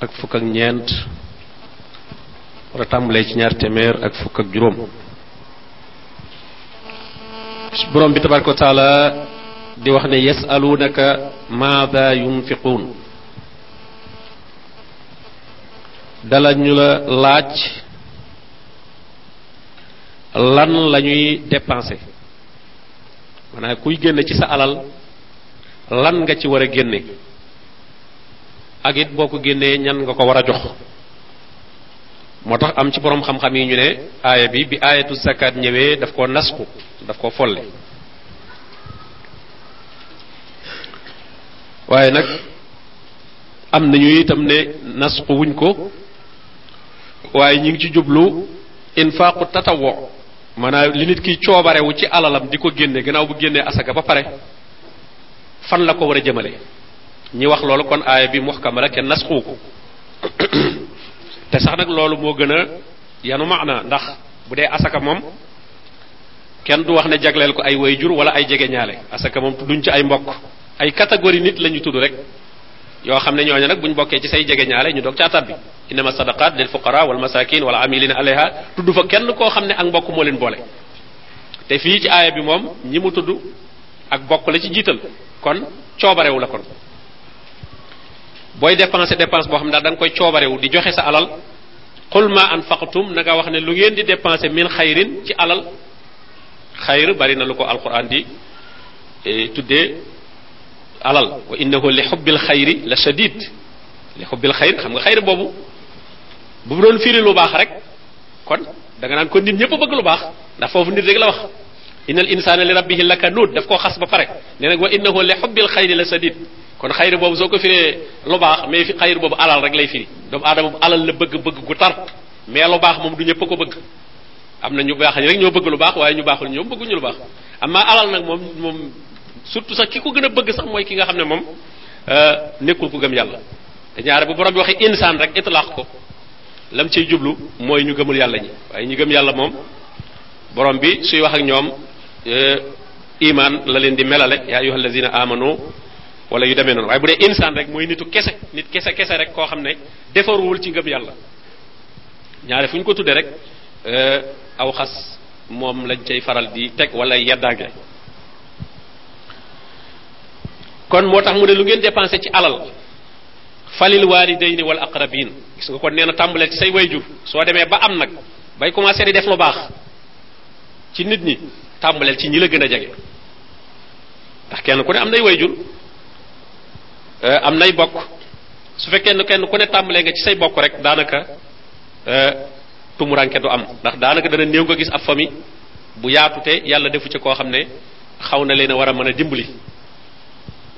ak fukk ak ñeent war a tàmbalee ci ñaar téeméer ak fukk ak juróom borom bi tabaraka wa taala di wax ne yasaluunaka maada yunfiquun dala ñu la laaj lan la ñuy dépenser maanaam kuy génne ci sa alal lan nga ci war a génne ak it boo ko génnee ñan nga ko war a jox moo tax am ci boroom xam-xam yi ñu ne aaya bi bi aayatu zakat ñëwee daf ko nasku daf ko folli waaye nag am nañu itam ne nasku wuñ ko waaye ñu ngi ci jublu infaaqu tatawo maanaam li nit ki coobarewu ci alalam di ko génne gannaaw bu génnee asaka ba pare fan la ko war a jëmale ñi wax loolu kon aaya bi muhkama la kenn nasxu ko te sax nag loolu moo gën a yanu maana ndax bu dee asaka moom kenn du wax ne jagleel ko ay wayjur wala ay jege ñaale asaka moom tudduñ ci ay mbokk ay catégorie nit la ñu tudd rek yoo xam ne ñooñu nag buñ bokkee ci say jege ñaale ñu doog caa tabbi innama sadaqat lil fuqara wal masakin wal amilina alayha tudd fa kenn koo xam ne ak mbokk moo leen boole te fii ci aaya bi moom ñi mu tudd ak bokk la ci jiital kon coobarewu la kon booy dépenser dépense boo xam ne daal da koy coobarewu di joxe sa alal qul ma anfaqtum na nga wax ne lu ngeen di dépenser min xayrin ci alal xayr bari na lu ko alquran di eh, tuddee alal wa innahu li xubbil xayri la shadid li xubbil xayr xam nga xayr boobu bu doon firi lu baax rek kon da nga naan kon nit ñëpp bëgg lu baax ndax foofu nit rek la wax innal insana li rabbihi lakanud daf ko xass ba pare ne nak wa innahu li hubbil khayri la sadid kon xayri bobu soko firé lu bax mais fi xayri bobu alal rek lay firi dom adam alal la bëgg bëgg gu tar mais lu bax mom du ñëpp ko bëgg am na ñu baax ñi rek ñoo bëgg lu baax waaye ñu baaxul ñoom bëgguñu lu baax amma alal nag moom moom surtout sax ki ko gën a bëgg sax mooy ki nga xam ne moom euh, nekkul ku gëm yàlla te ñaare bu borom bi waxee insaan rek itlaq ko lam ciy jublu mooy ñu gëmul yàlla ñi waaye ñu gëm yàlla moom borom bi suy wax ak ñoom eh, iman la leen di melale yaa ayuha alladina amanu wala yu demee noonu waaye bu dee insaan rek mooy nitu kese nit kese kese rek koo xam ne defaruwul ci ngëm yàlla ñaare fu ñu ko tuddee rek eh, aw xas moom lañ cay faral di teg wala yeddaange kon moo tax mu ne lu ngeen dépensé ci alal falil walidayni wal aqrabin gis nga kon nee na tàmbaleel ci say wayjur soo demee ba am nag bay commencé di def lu baax ci nit ñi tàmbaleel ci ñi la gën a jege ndax kenn ku ne am nay wayjur eh, am nay bokk su fekkee ne kenn ku ne tàmbalee nga ci say bokk rek daanaka eh, tumuranke du am ndax daanaka dana néew nga gis ab famille bu yaatu te yàlla defu ci koo xam ne xaw na leen a war a mën a dimbali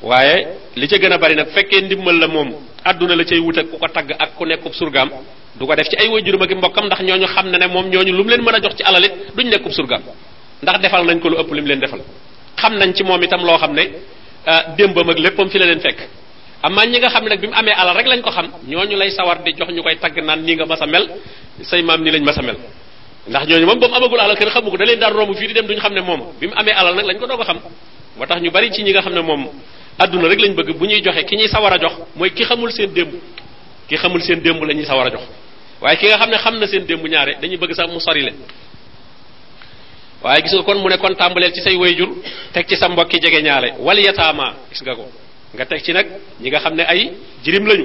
waaye li ca gën a bari nag fekkee ndimbal la moom àdduna la cay wut ak ku ko tagg ak ku nekkub surgaam du ko def ci ay waajuram ak mbokkam ndax ñooñu xam na ne moom ñooñu lu mu leen mën a jox ci alal it duñ nekkub surgaam ndax defal nañ ko lu ëpp li mu leen defal xam nañ ci moom itam loo xam ne euh, démbam ak léppam fi la leen fekk amaa ñi nga xam ne nag bi mu amee alal rek lañ ko xam ñooñu lay sawar di jox ñu koy tagg naan nii nga mas a mel say maam nii lañ mas a mel ndax ñooñu moom ba mu amagul alal kenn xamu ko da leen daan romb fii di dem duñu xam ne moom bi mu amee alal nag lañ ko doog a xam moo tax ñu bari ci ñi nga xam ne moom adduna rek lañ bëgg bu ñuy joxe ki ñuy sawar a jox mooy ki xamul seen démb ki xamul seen démb la ñuy sawar a jox waaye ki nga xam ne xam na seen démb ñaare dañuy bëgg sax mu sori leen waaye gis nga kon mu ne kon tàmbaleel ci say wayjur teg ci sa mbokki jege ñaale wal yataama gis nga ko nga teg ci nag ñi nga xam ne ay jirim lañu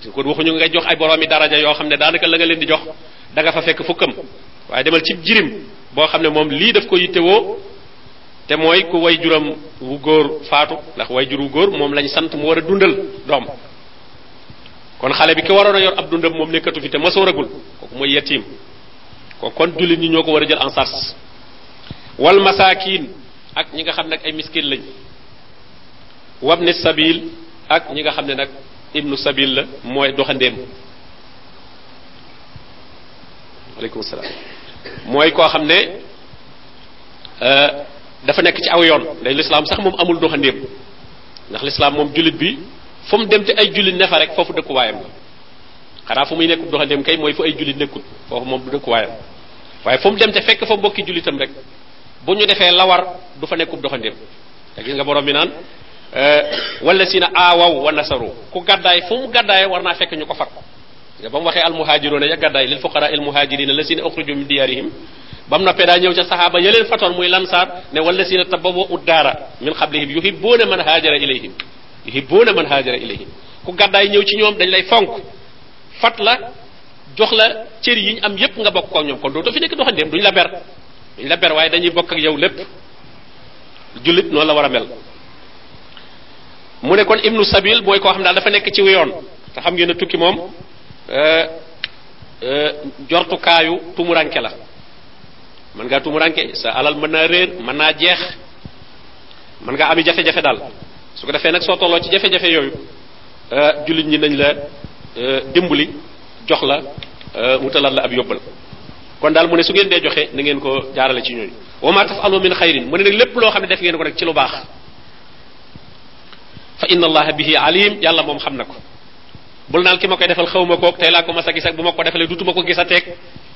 gis nga kon waxuñu nga jox ay boroomi daraja yoo xam ne daanaka la nga leen di jox da nga fa fekk fukkam waaye demal ci jirim boo xam ne moom lii daf ko yittewoo te mooy ku way juram wu góor faatu ndax way jur wu góor moom lañ sant mu war a dundal doom kon xale bi ki waroon a yor ab dundam moom nekkatu fi te masooragul kooku mooy yatiim ko kon jullit ñi ñoo ko war a jël en charge wal masaakiin ak ñi nga xam nag ay miskin lañ wabni sabil ak ñi nga xam ne nag ibnu sabil la mooy doxandéem aleykum salaam mooy koo xam ne euh, dafa nekk ci aw yoon day lislaam sax moom amul doxandéem ndax lislaam moom jullit bi fu mu dem te ay jullit ne fa rek foofu dëkkuwaayam la xanaa fu muy nekk doxandeem kay mooy fu ay jullit nekkul foofu moom du dëkkuwaayam waaye fu mu dem te fekk fa mbokki jullitam rek bu ñu defee lawar du fa nekkub doxandeem te gis nga borom bi naan eh, wala si na aawaw wa nasaru ku gàddaay fu mu gàddaay war naa fekk ñu ko fat ba mu waxee almuhaajiroona ya gàddaay lil fuqaraa almuhaajiriina la si na uxriju min diyaarihim ba mu noppee daa ñëw ca saxaaba ya leen fatoon muy lansaar ne wala si na tabawa u daara min xablihim yuhibuuna man haajara ilayhim yuhibuuna man haajara ilayhim ku gàddaay ñëw ci ñoom dañ lay fonk fat la jox la cër yi ñu am yépp nga bokk ak ñoom kon dootoo fi nekk doxandéem duñ la ber duñ la ber waaye dañuy bokk ak yow lépp jullit noonu la war a mel mu ne kon ibnu sabil mooy koo xam daal dafa nekk ci yoon te xam ngeen ne tukki moom euh, euh, jortukaayu tumuranke la mën ngaa tumuranke sa alal mën naa réer mën naa jeex mën ngaa ami jafe-jafe daal su ko defee nag soo tolloo ci jafe-jafe yooyu euh, jullit ñi nañ la euh, dimbali jox la euh, wutalal la ab yóbbal kon daal mu ne su ngeen dee joxe na ngeen ko jaarale ci ñooñu wa ma tafalu min xayrin mu ne nag lépp loo xam ne def ngeen ko rek ci lu baax fa inna allaha bihi alim yàlla moom xam na ko bul naan ki ma koy defal xaw ma koog tey laa ko mas a gis ak bu ma ko defalee dutuma ko gisateeg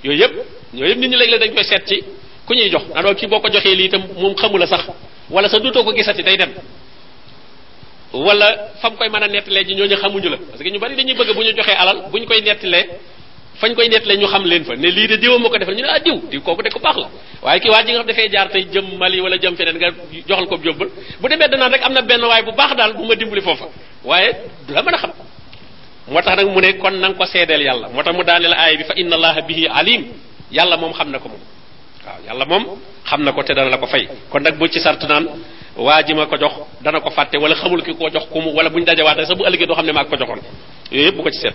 yooyu yëpp yooyu yëpp nit ñi léeg-léeg dañ koy seet ci ku ñuy jox nanoo kii boo ko joxee lii itam moom xamu la sax wala sa dutoo ko gisati day dem wala fam koy mën a nettalee ji ñooñu xamuñu la parce que ñu bari dañuy bëgg bu ñu joxee alal bu ñu koy nettalee fañ koy nettalee ñu xam leen fa ne lii de diwa ma ko defal ñu ne ah diw diw kooku de ku baax la waaye kii waa ji nga xam dafay jaar tey jëm Mali wala jëm feneen nga joxal ko yóbbal bu demee danaan rek am na benn waay bu baax daal bu ma dimbali foofa waaye du la mën a xam moo tax nag mu ne kon na nga ko seedeel yàlla moo tax mu daaneel aaya bi fa inna allaha bihi alim yàlla moom xam na ko moom waaw yàlla moom xam na ko te dana la ko fay kon nag bu ci sart naan waa ji ma ko jox dana ko fàtte wala xamul ki ko jox ku mu wala bu ñu dajawaatee sax bu ëllëgee doo xam ne maa ko joxoon yooyu yëpp bu ko ci seet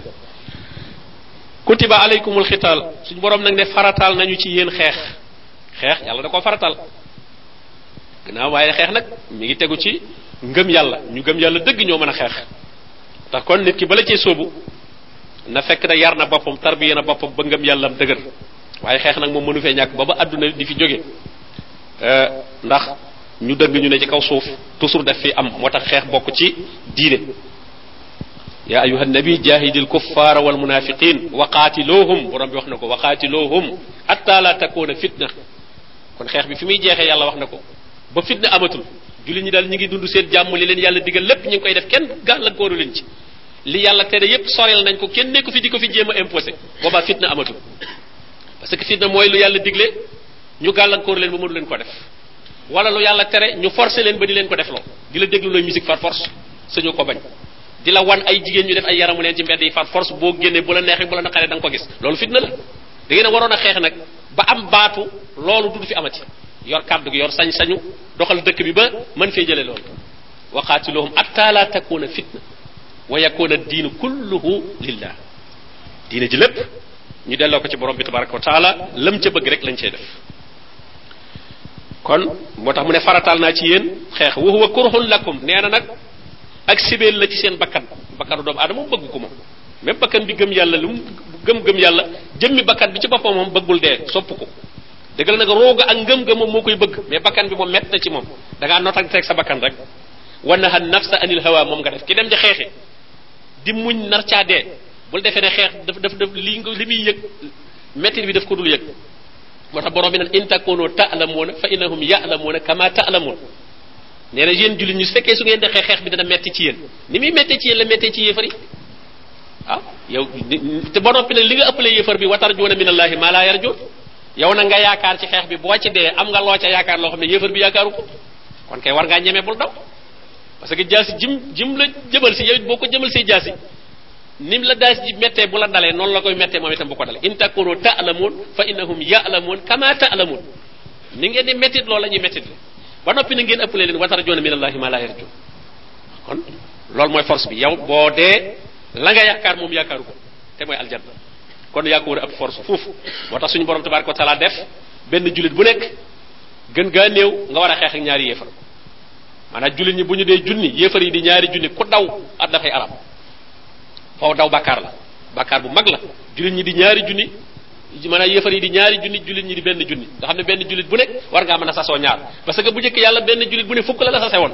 kutiba alaykumul xitaal suñu borom nag ne farataal nañu ci yéen xeex xeex yàlla da koo farataal gannaaw waaye xeex nag mi ngi tegu ci ngëm yàlla ñu gëm yàlla dëgg ñoo mën a xeex ndax kon nit ki bala cee sóobu na fekk na yar na boppam tarbiya na boppam ba ngëm yàlla am dëgër waaye xeex nag moom mënu fee ñàkk ba ba àdduna di fi jóge euh, ndax ñu dëgg ñu ne ci kaw suuf toujours def fi am moo tax xeex bokk ci diine yaa ayuha nabi jahidil kuffara wal munafiqin wa qaatiluhum borom bi wax na ko wa qaatiluhum hatta la takuna fitna kon xeex bi fi muy jeexee yàlla wax na ko ba fitna amatul jullit ñi daal ñu ngi dund seen jàmm li leen yàlla digal lépp ñu ngi koy def kenn gàllankooru leen ci li yàlla tere yépp soreel nañ ko kenn nekku fi di ko fi jéem a imposé boobaa fitna amatul parce que fitna mooy lu yàlla digle ñu gàllankoor leen ba mënu leen ko def wala lu yàlla tere ñu forcé leen ba di leen ko def loo di la déglu looy musique par force sañu ko bañ di la wan ay jigéen ñu def ay yaramu leen ci mbedd yi par force boo génnee bu la neexee bu la naqaree da nga ko gis loolu fitna la da ngeen a waroon a xeex nag ba am baatu loolu du fi amati yor kàddu gi yor sañ-sañu doxal dëkk bi ba mën fee jëlee loolu wa qaatiluhum atta la takuna fitna wa yakuna diinu kulluhu lillah diine ji lépp ñu delloo ko ci borom bi tabaraka wa taala lam ca bëgg rek lañ cay def kon moo tax mu ne faratal naa ci yéen xeex wa huwa kurhun lakum nee na nag ak sibeel la ci seen bakkan bakkanu doomu aadama bëgg ko moom même bakkan bi gëm yàlla lu mu gëm gëm yàlla jëmmi bakkan bi ci boppam moom bëggul dee sopp ko dëggal nag rooga ak ngëm ga moom moo koy bëgg mais bakkan bi moom mett na ci moom da ngaa notal teg sa bakkan rek wanaha nafsa anil hawa moom nga def ki dem di xeexi di muñ nar caa dee bul defee ne xeex daf daf daf li li muy yëg métti bi daf ko dul yëg moo tax borom bi nag in takoonoo taalamoona fa innahum yaalamoona kama taalamoon nee na yéen jullit ñu fekkee su ngeen di xeex xeex bi dana metti ci yéen ni muy méttee ci yéen la méttee ci yéefar yi ah yow te ba noppi nag li nga ëppalee yéefar bi watar joona minallaahi maa laa yarjoon yow nag nga yaakaar ci xeex bi boo ci dee am nga loo ca yaakaar loo xam ne yéefar bi yaakaaru ko kon kay war ngaa ñeme bul daw parce que jaasi jim jim la jëmal si yow boo ko jëmal see jaasi nim la daas ji méttee bu la dalee noonu la koy méttee moom itam bu ko dalee in takunu ta'lamun fa innahum ya'lamun kama ta'lamun ni ngeen di méttit loolu la ñuy méttit ba noppi na ngeen ëppalee leen watar joona minallahi ma la yarjun kon loolu mooy force bi yow boo dee la nga yaakaar moom yaakaaru ko te mooy aljanna kon yaa ko war a ab force foofu moo tax suñu borom tabaraka wa taala def benn jullit bu nekk gën gaa néew nga war a xeex ak ñaari yéefar maanaam jullit ñi bu ñu dee junni yéefar yi di ñaari junni ku daw at dafay arab foofu daw bàkkaar la bàkkaar bu mag la jullit ñi di ñaari junni maanaam yéefar yi di ñaari junni jullit ñi di benn junni nga xam ne benn jullit bu nekk war ngaa mën a sasoo ñaar parce que bu njëkk yàlla benn jullit bu ne fukk la la sase woon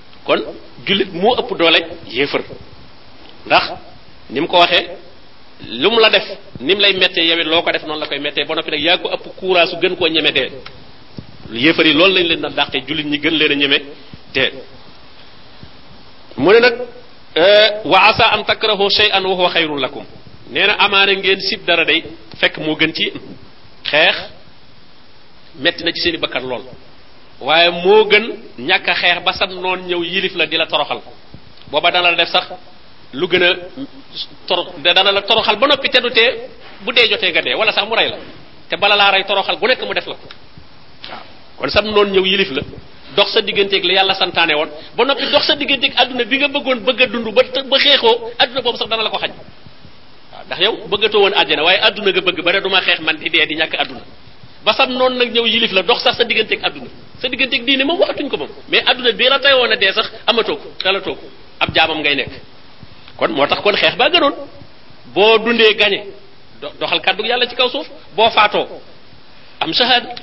kon jullit moo ëpp doole yéefar ndax ni mu ko waxee lu mu la def ni mu lay méttee yow loo ko def noonu la koy méttee ba noppi nag yaa ko ëpp kuuraasu gën koo ñeme dee yéefar yi loolu lañ leen daan dàqee jullit ñi gën leen a ñeme dee mu ne nag euh, wa asa an takrahu shay'an wa huwa xayrun lakum nee na amaana ngeen sib dara day fekk moo gën ci xeex metti na ci seen i bakkan lool waaye moo gën ñàkk xeex ba sa noon ñëw yilif la di la toroxal booba dana la def sax lu gën a toro dana la toroxal ba noppi te du tee bu dee jotee nga dee wala sax mu rey la te bala laa rey toroxal gu nekk mu def la ko waaw kon sam noonu ñëw yilif la dox sa digganteeg la yàlla santaane woon ba noppi dox sa digganteeg adduna bi nga bëggoon bëgg a dund ba ba xeexoo adduna boobu sax dana la ko xañ waaw ndax yow bëggatoo woon àjjana waaye adduna nga bëgg ba ne du ma xeex man di dee di ñàkk adduna ba sam noonu nag ñëw yilif la dox sax sa digganteeg adduna sa digganteeg diine moom waxatuñ ko moom mais adduna bi la tayoon a dee sax amatoo ko talatoo ko ab jaamam ngay nekk kon moo tax kon xeex baa gënoon boo dundee gañe doxal kàddu yàlla ci kaw suuf boo faatoo am shahada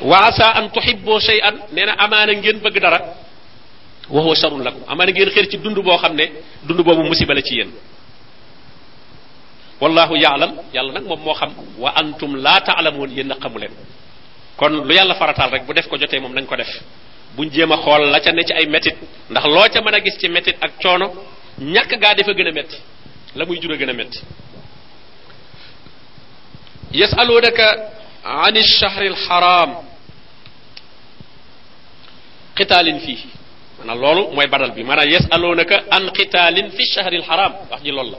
wa asa an tuhibbu shay'an nee na amaana ngeen bëgg dara wa huwa sharrun lakum amaana ngeen xër ci dund boo xam ne dund boobu musiba la ci yéen wallahu yaalam yàlla nag moom moo xam wa antum laa taalamuun yéen a xamu leen kon lu yàlla farataal rek bu def ko jotee moom nañ ko def buñ jéem a xool la ca ne ci ay métit ndax loo ca mën a gis ci métit ak coono ñàkk gaa defa gën a métti la muy jur a gën a métti yasalunaka an alchahri alxaram qitaalin fii maanaam loolu mooy badal bi maanaam yasalunaka an qitaalin fi chahri alxaram wax ji loolu la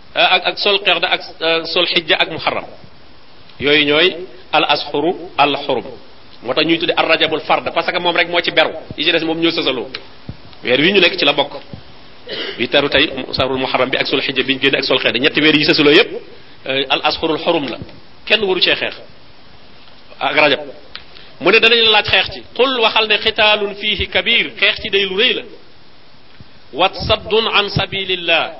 euh, ak ak sol qeexda ak euh, sol xijja ak muharram yooyu ñooy al asxuru al xurum moo tax ñuy tudde ar rajabul fard parce que moom rek moo ci beru yi ci des moom ñoo sësaloo weer wi ñu nekk ci la bokk bi teru tey sarul muharram bi ak sul xijja bi ñu génne ak sol xeeda ñetti weer yi sësaloo yépp euh, al asxurul xurum la kenn waru cee xeex ak rajab mu ne danañ la laaj xeex ci qul waxal ne xitaalun fiihi kabir xeex ci day lu rëy la wat saddun an sabilillah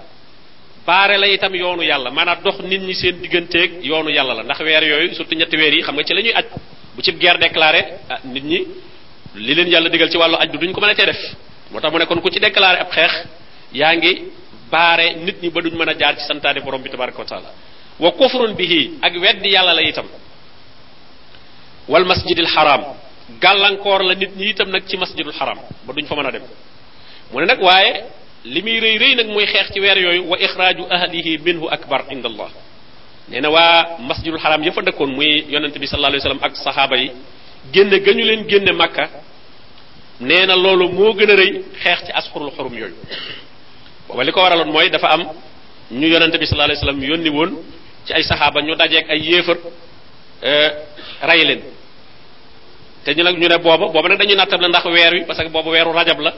baare la itam yoonu yàlla maanaam dox nit ñi seen digganteeg yoonu yàlla la ndax weer yooyu surtout ñetti weer yi xam nga ci la ñuy aj bu ci guerre déclaré ah, nit ñi li leen yàlla digal ci wàllu aj du duñ ko mën a tee def moo tax mu ne kon ku ci déclaré ab xeex yaa ngi baare nit ñi ba duñ mën a jaar ci santaane borom bi tabaraka wa taala wa kufrun bihi ak weddi yàlla la itam wal masjidil haram gàllankoor la nit ñi itam nag ci masjidul haram ba duñ fa mën a dem mu ne nag waaye li muy rëy rëy nag mooy xeex ci weer yooyu wa ixraaju ahlihi minhu akbar inda allah nee na waa masjidul xaram ya fa dëkkoon muy yonente bi sallallahu alayhi wasallam ak saxaaba yi génne gañu leen génne màkka nee na loolu moo gën a rëy xeex ci asxurul xurum yooyu booba li ko waraloon mooy dafa am ñu yonente bi sallallahu alayhi wasallam yónni woon ci ay saxaaba ñu dajeek ay yéefar euh, rey leen te ñu nag ñu ne booba booba nag dañuy nattable ndax weer wi parce que booba weeru rajab la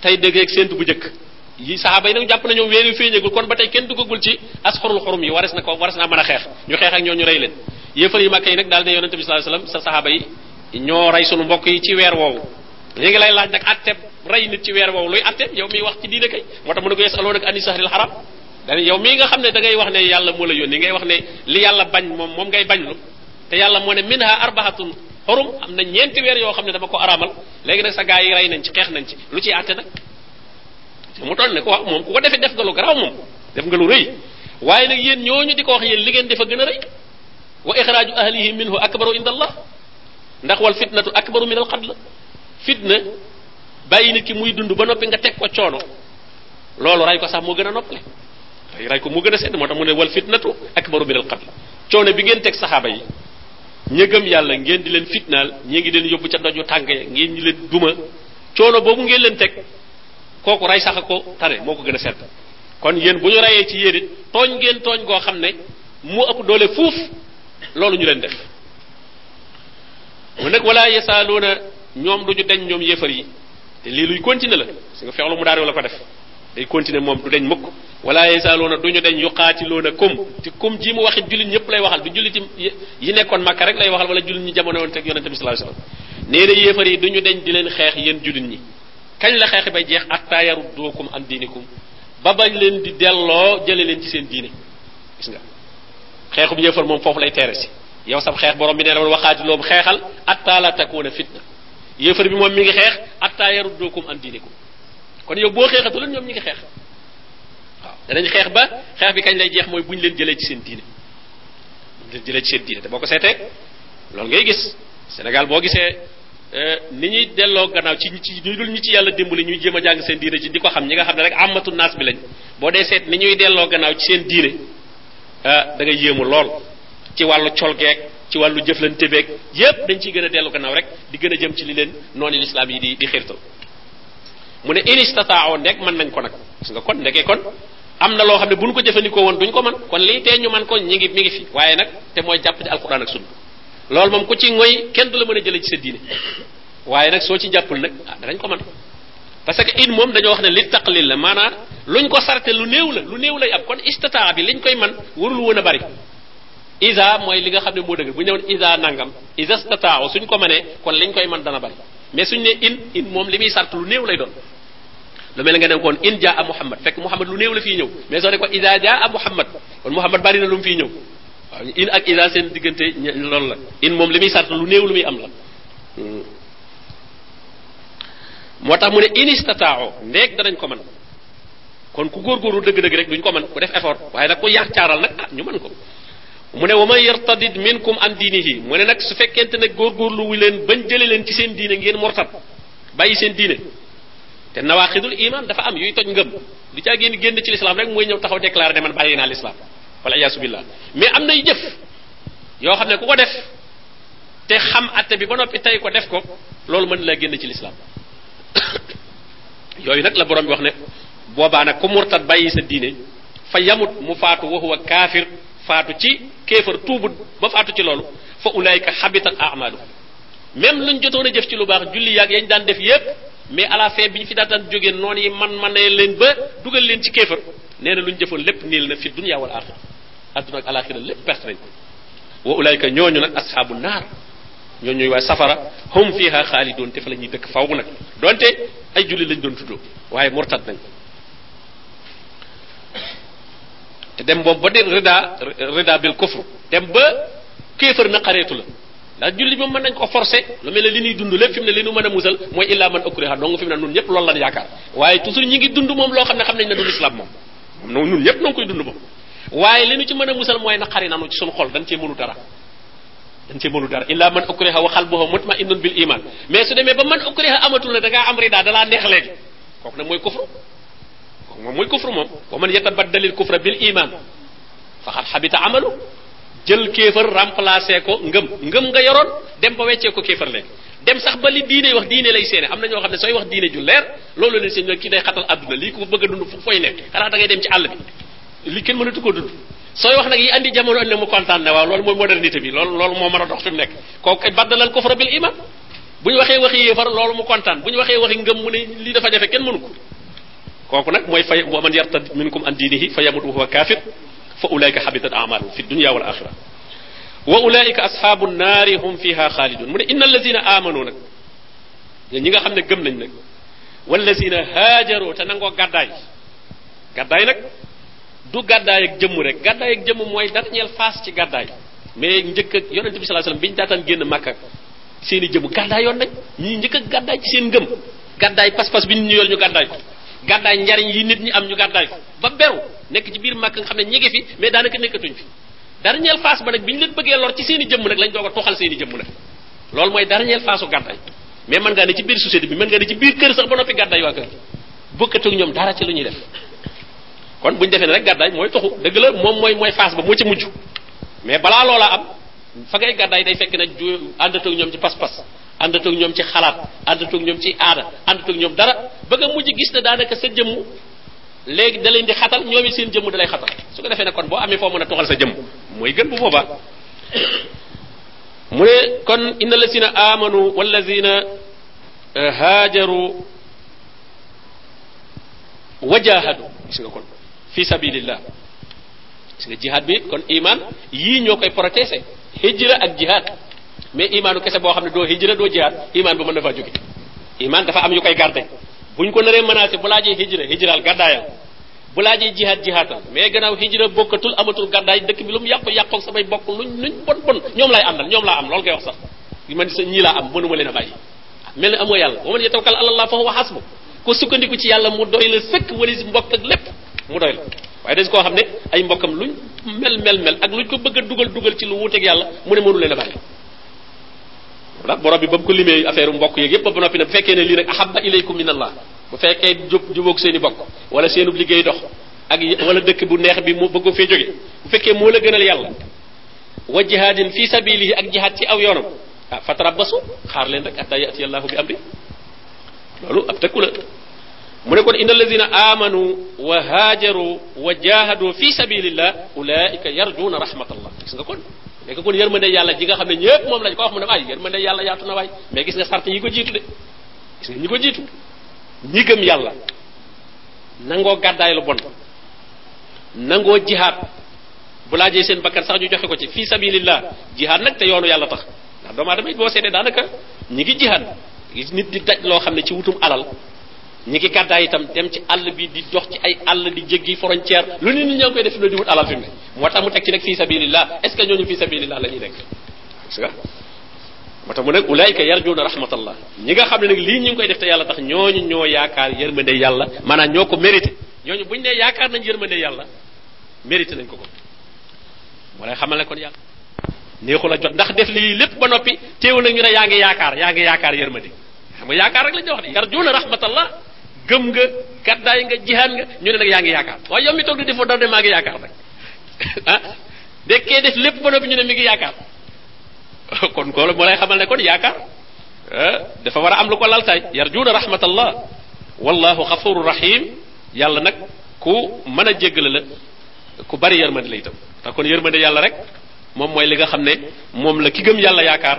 tey dégg ak séntu bu njëkk yi saxaaba yi nag jàpp nañu weer wi feeñagul kon ba tey kenn duggagul ci asxarul xurum yi wares na ko wares naa mën a xeex ñu xeex ak ñoo ñu rey leen yéefar yi màkk yi nag daal ne yonente bi sallallahu alayhi wasallam sa saxaaba yi ñoo rey sunu mbokk yi ci weer woowu ñu ngi lay laaj nag atte rey nit ci weer woowu luy atte yow miy wax ci diine kay moo tax mu ne ko yes aloo nag ani sahril haram dani yow mii nga xam ne da ngay wax ne yàlla moo la yónni ngay wax ne li yàlla bañ moom moom ngay bañ lu te yàlla moo ne minha arbahatun xorum am na ñeenti weer yoo xam ne dama ko araamal léegi nag sa gaa yi rey nañ ci xeex nañ ci lu ciy àtte nag mu toll ne ko wax moom ku ko defee def nga lu garaaw moom def nga lu rëy waaye nag yéen ñooñu di ko wax yéen li ngeen defa gën a rëy wa ixraaju ahlihi minhu akbaru inda allah ndax wal fitnatu akbaru min al qatl fitna bàyyi nit ki muy dund ba noppi nga teg ko coono loolu ray ko sax moo gën a noppale ray ko moo gën a sedd moo tax mu ne wal fitnatu akbaru min al qatl coono bi ngeen teg saxaaba yi ña gëm yàlla ngeen di leen fitnaal ñi ngi leen yóbbu ca doju tàng ya ngeen di leen duma coono boobu ngeen leen teg kooku rey sax ko tane moo ko gën a sedd kon yéen bu ñu reyee ci yéen it tooñ ngeen tooñ goo xam ne mu ëpp doole fuuf loolu ñu leen def mu nag wala yasaaluuna ñoom du ñu deñ ñoom yéefar yi te lii luy continuer la parce que fexlu mu daari la ko def day continuer moom du deñ mukk wala yasaaluuna duñu dañ yuqaatiluuna kum te kum ji mu waxit jullit ñëpp lay waxal du jullit yi nekkoon Makka rek lay waxal wala jullit ñi jamono woon teg yonente bi sallallahu alayhi wasallam nee na yéefar yi duñu dañ di leen xeex yéen jullit ñi kañ la xeex bay jeex atta yaruddukum an diinikum ba bañ leen di delloo jële leen ci seen diine gis nga xeexub yéefar moom foofu lay teere si yow sam xeex borom bi nee na woon waxaatiloom xeexal atta la takuuna fitna yéefar bi moom mi ngi xeex atta yaruddukum an diinikum kon yow boo xeexatu leen ñoom ñi ngi xeex waaw danañ xeex ba xeex bi kañ lay jeex mooy bu ñu leen jëlee ci seen diine bu ñu leen jëlee ci seen diine te boo ko seetee loolu ngay gis Sénégal boo gisee euh, ni ñuy delloo gannaaw ci ci ñu dul ñu ci yàlla dimbali ñuy jéem a jàng seen diine ci di ko xam ñi nga xam ne rek amatu naas bi lañ boo dee seet ni ñuy delloo gannaaw ci seen diine euh, da ngay yéemu lool ci wàllu col geeg ci wàllu jëflante beeg yépp dañ ciy gën a dellu gannaaw rek di gën a jëm ci li leen noonu lislaam yi di di xirtal mu ne in istataawoon rek mën nañ ko nag gis nga kon ndeke kon am na loo xam ne bu ñu ko jëfandikoo woon duñ ko man kon lii tee ñu man ko ñi ngi mi ngi fi waaye nag te mooy jàpp ci alquran ak sunna loolu moom ku ci ngoy kenn du la mën a jëlee ci sa diine waaye nag soo ci jàppul nag ah danañ ko man parce que in moom dañoo wax ne li taqlil la maanaam luñ ko sarte lu néew la lu néew lay am kon istataa bi liñ koy man warul woon a bari isa mooy li nga xam ne moo dëgg bu ñëwoon isa nangam isa stataaw suñ ko mënee kon liñ koy man dana bari mais suñ ne in in moom li muy sart lu néew lay doon lu mel nga ne kon in jaa a muhammad fekk muhammad lu néew la fiy ñëw mais soo ne ko ida jaa a muhammad kon muhammad bari na lu mu fiy ñëw waaw in ak ida seen diggante loolu la in moom li muy sart lu néew lu muy am la hmm. moo tax mu ne in istataaxoo ndeeg danañ ko man kon ku góorgóorlu dëgg-dëgg rek duñ ko man ku def effort waaye nag ku yaax caaral nag ah ñu man ko mu ne wa man yartadid minkum an diinihi mu ne nag su fekkente ne góorgóorlu wu leen bañ jële leen ci seen diine ngeen mortat bàyyi seen diine te nawaaxidul iman dafa am yuy toj ngëm du caa génn génn ci lislaam rek mooy ñëw taxaw déclaré ne man bàyyi naa lislaam wala iyaasu billah mais am nay jëf yoo xam ne ku ko def te xam atte bi ba noppi tey ko def ko loolu mën la génn ci lislaam yooyu nag la borom bi wax ne boobaa nag ku murtat bàyyi sa diine fa yamut mu faatu wa huwa kaafir faatu ci kéefar tuubut ba faatu ci loolu fa ulaayika xabitat amalu même luñ jotoon a jëf ci lu baax julli yàgg yañ daan def yépp mais à la fin bi ñu fi daan jógee noon yi man man ne leen ba dugal leen ci kéefar nee na lu ñu jëfoon lépp niil na fi dunya wal axira adduna ak alaxira lépp perte nañ wa ulaayika ñooñu nag asxaabu naar ñoo ñuy waaye safara hum fiha xaalidoon te fa la ñuy dëkk faw nag donte ay julli lañ doon tuddoo waaye murtad nañ te dem boobu ba dem rida rida bil kufr dem ba kéefër na xareetu la ndax julli moom mën nañ ko forcer lu mel ne li ñuy dund lépp fi mu ne li ñu mën a musal mooy illaa man ukriha donc fi mu ne ñun ñëpp loolu lan yaakaar waaye toujours ñi ngi dund moom loo xam ne xam nañ ne du l'islam moom moom ñun ñëpp noo koy dund moom waaye li ñu ci mën a musal mooy naqari nanu ci suñu xol dañ cee mënu dara dañ cee mënu dara illaa man ukriha wa qalbuhu mutma'innun bil iman mais su demee ba man ukriha amatul na da ngaa am rida dalaa neex léegi kooku nag mooy kufru moom mooy kufr moom wa man yatabaddalil kufra bil iman faqad habita amalu jël kéefar remplacer ko ngëm ngëm nga yoroon dem ba weccee ko kéefar léegi dem sax ba li diine wax diine lay seene am na ñoo xam ne sooy wax diine ju leer loolu leen seen kii day xatal àdduna lii ku bëgg a dund fu fooy nekk xanaa da ngay dem ci àll bi li kenn mënatu ko dund sooy wax nag yi andi jamono andi mu kontaan ne waaw loolu mooy modernité bi loolu loolu moo mën a dox fi mu nekk kooku baddalal kufra bil iman bu ñu waxee waxi yéefar loolu mu kontaan bu ñu waxee waxi ngëm mu ne lii dafa jafe kenn mënu ko kooku nag mooy fay wa man yartad minkum an diinihi fa yamut wa huwa kaafir fa ulaika habitat amaluhum fi dunya wal axira wa ulaika ashabu naari hum fiha xaalidun mu ne inna allazina amanu nag ñi nga xam ne gëm nañ nag wallazina haajaru te nangoo gàddaay gàddaay nag du gàddaay ak jëmm rek gàddaay ak jëmm mooy dernière phase ci gàddaay mais njëkk ak yonente bi sallallahu alayhi wasallam bi ñu daataan génn Makka seeni jëmu gàddaay yoon nañ ñi njëkk a gàddaay ci seen ngëm gàddaay pas-pas bi nit ñu yor ñu gàddaay ko gàddaay njariñ yi nit ñi am ñu gàddaay ko ba beru nekk ci biir màkk nga xam ne ñege fi mais daanaka nekkatuñ fi dernière phase ba nag bi ñu leen bëggee lor ci seen i jëmm nag lañ doog a toxal seen i jëmm nag loolu mooy dernière phase u gàddaay mais mën ngaa ne ci biir société bi mën ngaa ne ci biir kër sax ba noppi gàddaay waa kër bokkatu ak ñoom dara ci lu ñuy def kon bu ñu defee ne rek gàddaay mooy toxu dëgg la moom mooy mooy phase ba moo ci mujj mais balaa loola am fa ngay gàddaay day fekk nag ju àndatoog ñoom ci pas-pas àndatoog ñoom ci xalaat àndatoog ñoom ci aada àndatoog ñoom dara ba nga mujj gis ne daanaka sa jëmm léegi da leen di xatal ñoom it seen jëmm da lay xatal su ko defee ne kon boo amee foo mën a toxal sa jëmm mooy gën bu boobaa mu ne kon inna lazina amanu wallazina eh, haajaru wajahadu gis nga kon fi sabilillah gis nga jihaad bi kon iman yii ñoo koy protéger hijra ak jihaad mais imaanu kese boo xam ne doo hijra doo jihaad iman ba mën na faa jóge iman dafa am yu koy garder buñ ko naree menacé bu laajee hijra hijraal gàddaayal bu laajee jihaad jihaatal mais gannaaw hijra bokkatul amatul gàddaay dëkk bi lu mu yàqu yàqoog samay bokk luñ luñ bon bon ñoom laay àndal ñoom laa am loolu ngay wax sax man sa ñii laa am mënuma leen a bàyyi mel ne amoo yàlla wa man yatawakkal ala allah fa huwa hasbu ko sukkandiku ci yàlla mu doy la sëkk walis mbokk ak lépp mu doy la waaye des koo xam ne ay mbokkam luñ mel mel mel ak luñ ko bëgg a dugal dugal ci lu wuuteeg yàlla mu ne mënu leen a bàyyi ndax borom bi ba mu ko limee affaire mbokk yeeg yépp ba noppi ne bu fekkee ne lii nag ahabba ilaykum min allah bu fekkee jub jubóog seen i bokk wala seenub liggéey dox ak wala dëkk bu neex bi mu bëggoo fee jóge bu fekkee moo la gënal yàlla wa jihaadin fi sabilihi ak jihaad ci aw yoonam ah fatarabbasu xaar leen rek atta yati allahu bi amri loolu ab tëkku la mu ne kon inna alladina amanu wa haajaru wa jahadu fi sabilillah ulaika yarjuna rahmatallah gis nga kon nekk kon yërmande yàlla ji nga xam ne ñëpp moom lañ ko wax mu ne waay yërmande yàlla yaatu na waay mais gis nga sart yi ko jiitu de gis nga ñi ko jiitu ñi gëm yàlla nangoo gàddaay lu bon nangoo jihaad bu laajee seen bakkan sax ñu joxe ko ci fi sabilillah jihaad nag te yoonu yàlla tax ndax doomu aadama it boo seetee daanaka ñi ngi jihaad nit di daj loo xam ne ci wutum alal ñi ki gàddaay itam dem ci àll bi di dox ci ay àll di jéggi frontière lu nit ñi ñoo ngi koy def fi mu ne di wut alal fi mu ne moo tax mu teg ci nag fii sabilillah est ce que ñooñu fii sabilillah la ñuy nekk gis nga moo tax mu nag ulaayika yarjuuna rahmatallah ñi nga xam ne nag lii ñu ngi koy def te yàlla tax ñooñu ñoo yaakaar yërmande yàlla maanaam ñoo ko mérité ñooñu buñ nee yaakaar nañ yërmande yàlla mérité nañ ko ko moo lay xamal ne kon yàlla neexu la jot ndax def lii lépp ba noppi teewul nag ñu ne yaa ngi yaakaar yaa ngi yaakaar yërmande xam nga yaakaar rek la ñu wax ne yarjuuna rahmatallah gëm nga gàddaay nga jihaan nga ñu ne nag yaa ngi yaakaar waaye yow mi toog di defoo dara de maa ngi yaakaar rek ah dekkee def lépp ba noppi ñu ne mi ngi yaakaar kon koolu moo lay xamal ne kon yaakaar ah, dafa war a am lu ko laltaay yarjuuna rahmatallah wallahu xafuru rahim yàlla nag ku mën a jéggale la ku bari yërmande la itam te kon yërmande yàlla rek moom mooy li nga xam ne moom la ki gëm yàlla yaakaar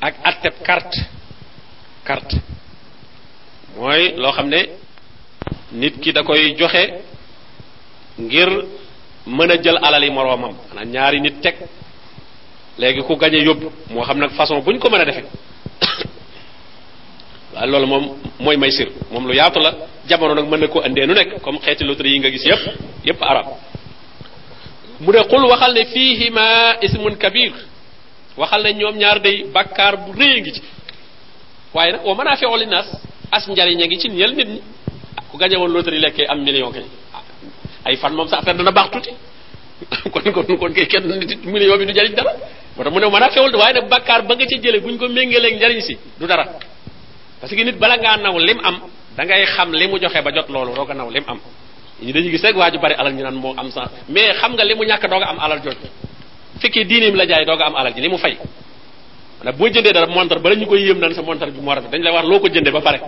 ak atteb carte carte mooy loo xam ne nit ki da koy joxe ngir mën a jël alal yi moroomam xanaa ñaari nit teg léegi ku gañe yóbbu moo xam nag façon bu ñu ko mën a defee waaw loolu moom mooy may sir moom lu yaatu la jamono nag mën na ko indee nu nekk comme xeeti loterie yi nga gis yépp yépp arab mu ne qul waxal ne fiihima ismun kabir waxal ne ñoom ñaar day bàkkaar bu rëy a ngi ci waaye nag wa mën a feewali naas as njariñ a ngi ci ñeel nit ñi ah, ku gañe woon loterie lekkee am million kay ah, ay fan moom sa affaire dana baax tuuti kon kon kon kay kenn nit million bi du jariñ dara moo tax mu ne mën a feewal waaye nag bàkkaar ba nga ca jële bu ñu ko méngaleeg njariñ si du dara parce que nit bala ngaa naw lim am da ngay xam li mu joxe ba jot loolu roog a naw lim am ñu dañuy gis rek waa ju bari alal ñu naan moo am sa mais xam nga li mu ñàkk doog a am alal jooju fekkee diineem la jaay doog a am alal ji li mu fay ko maanaam boo jëndee dara montar bala ñu koy yéem naan sa montar bi moo rafet dañ la war loo ko jëndee ba pare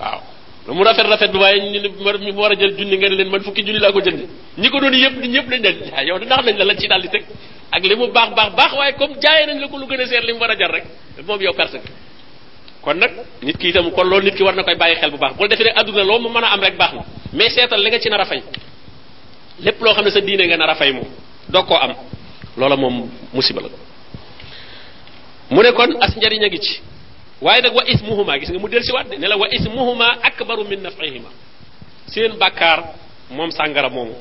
waaw lu mu rafet rafet bi waaye ñu ne mu war a jël junni nga ne leen man fukki junni laa ko jënde ñi ko doon yëpp ñëpp dañ leen ah, yow ndax nañ la la ci daal di teg ak li mu baax baax baax waaye comme jaayee nañ la ko lu gën a seer li mu war a jar rek moom yow perte kon nag nit ki itam kon loolu nit ki war na koy bàyyi xel bu baax bu defee ne adduna loo mu mën a am rek baax na mais seetal li nga ci nar a fay lépp loo xam ne sa diine nga nar a fay moom doo koo am loola moom musiba la mu ne kon as njariñ a ngi ci waaye nag wa ismuhuma gis nga mu del si waat ne la wa ismuhuma akbaru min nafihima seen bàkkaar moom sàngara moomu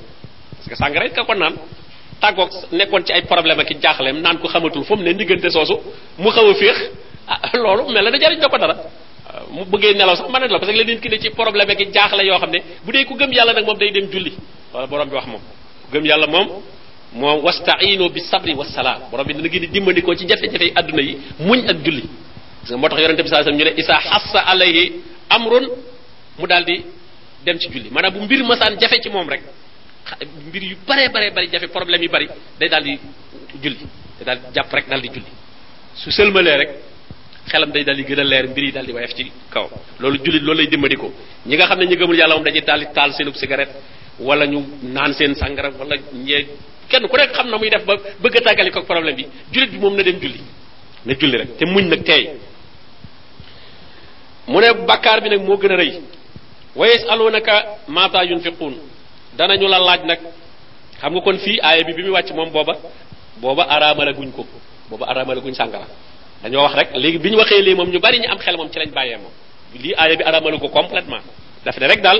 parce que sàngara it ka ko naan tàggoog nekkoon ci ay problème ak i jaaxleem naan ko xamatul fu mu ne diggante soosu mu xaw a féex ah loolu mel na da jariñ na ko dara ah, mu bëggee nelaw sax mën a nelaw parce que la nit ki ne ci problème ak i jaaxle yoo xam ne bu dee ku gëm yàlla nag moom day dem julli wala borom bi wax moom gëm yàlla moom moom wastaino bi sabri wasalaam borom bi dina gën di dimbali ko ci jafe-jafe yi adduna yi muñ ak julli parce que moo tax yonente bi saa ñu ne isa xassa alayhi amrun mu daal di dem ci julli maanaam bu mbir masaan jafe ci moom rek mbir yu bare bare bari jafe problème yu bari day daal di julli day daal di jàpp rek daal di julli su sëlmalee rek xelam day daal di gën a leer mbir yi daal di wayef ci kaw loolu jullit loolu lay dimbali ko ñi nga xam ne ñu gëmul yàlla moom dañuy taal taal seenub cigarette wala ñu naan seen sàngara wala ñee kenn ku nekk xam na muy def ba bëgg a tàggali ko problème bi jullit bi moom na dem julli na julli rek te muñ nag teey mu ne bakkaar bi nag moo gën a rëy wa yasalunaka maata yunfiquun danañu la laaj nag xam nga kon fii aaya bi bi muy wàcc moom booba booba araamala guñ ko booba araamala guñ sàngara dañoo wax rek léegi bi ñu waxee lii moom ñu bari ñu am xel moom ci lañ bàyyee moom lii aaya bi araamalu ko complètement daf ne rek daal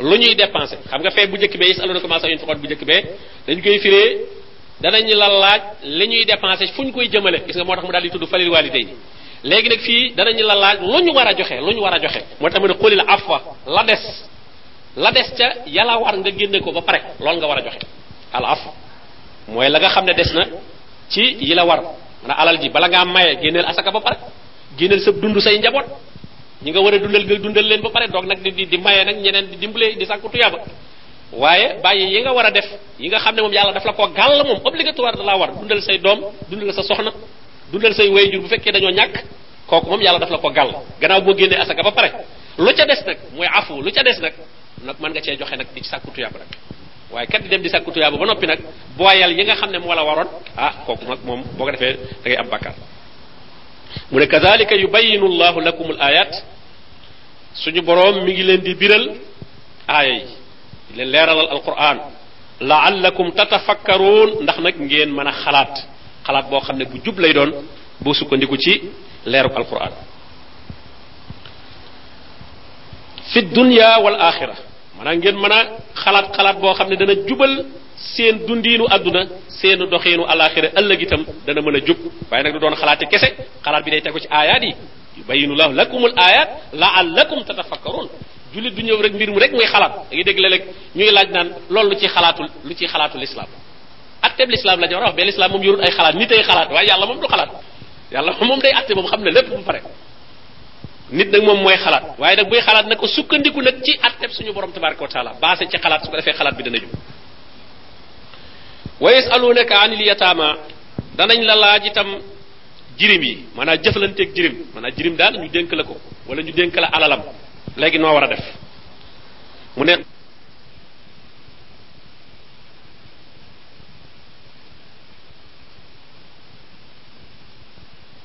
lu ñuy dépensé xam nga fee bu njëkk bee yasaluna ko maasa yunfiqoon bu njëkk bee dañ koy firee danañ la laaj li ñuy dépensé fu ñu koy jëmale gis nga moo tax mu daal di tudd falil waliday léegi nag fii danañ la laaj lu ñu war a joxe lu ñu war a joxe moo tax mu ne xulil afwa la des la des ca yàlla war nga génne ko ba pare loolu nga war a joxe al afwa mooy la nga xam ne des na ci yi la war maanaam alal ji bala ngaa maye génneel asaka ba pare génneel sa dund say njaboot ñi nga war a dundal nga dundal leen ba pare doog nag di di maye nag ñeneen di dimbale di sàkku tuyaaba waaye bàyyi yi nga war a def yi nga xam ne moom yàlla daf la ko gàll moom obligatoire da laa war dundal say doom dundal sa soxna dundal say wayjur bu fekkee dañoo ñàkk kooku moom yàlla daf la ko gàll gannaaw boo génnee asaka ba pare lu ca des nag mooy afu lu ca des nag nag mën nga cee joxe nag di ci sàkku tuyaaba nag waaye kat di dem di sàkku tuyaaba ba noppi nag booyal yi nga xam ne moo la waroon ah kooku nag moom boo ko defee da ngay am bàkkaar mu ne kazalika yubayinu llahu lakum al ayat suñu boroom mi ngi leen di biral aaya yi di leen leeralal alquran laallakum tatafakkaruun ndax nag ngeen mën a xalaat xalaat boo xam ne bu jub lay doon boo sukkandiku ci leeruk alquran fi dunya wal axira maanaam ngeen mën a xalaat xalaat boo xam ne dana jubal seen dundiinu àdduna seen doxiinu alaxira ëllëg itam dana mën a jub waaye nag du doon xalaate kese xalaat bi day tegu ci aayaat yi yubayinu lahu lakumul ayat laallakum tatafakkarun jullit du ñëw rek mbir mu rek muy xalaat da ngay dégg léeg ñuy laaj naan loolu lu ci xalaatul lu ci xalaatul islam atteb l'islam la ñu war a wax mais l'islam moom yorul ay xalaat nit ay xalaat waaye yàlla moom du xalaat yàlla moom day atte moom xam ne lépp bu pare nit nag moom mooy xalaat waaye nag buy xalaat nag ko sukkandiku nag ci atteb suñu borom tabaraka wa taala baase ci xalaat su ko defee xalaat bi dana jub wa yasalunaka anil yataama danañ la laaj itam jirim yi maanaam jëflanteeg jirim maanaam jirim daal ñu dénk la ko wala ñu dénk la alalam léegi noo war a def mu ne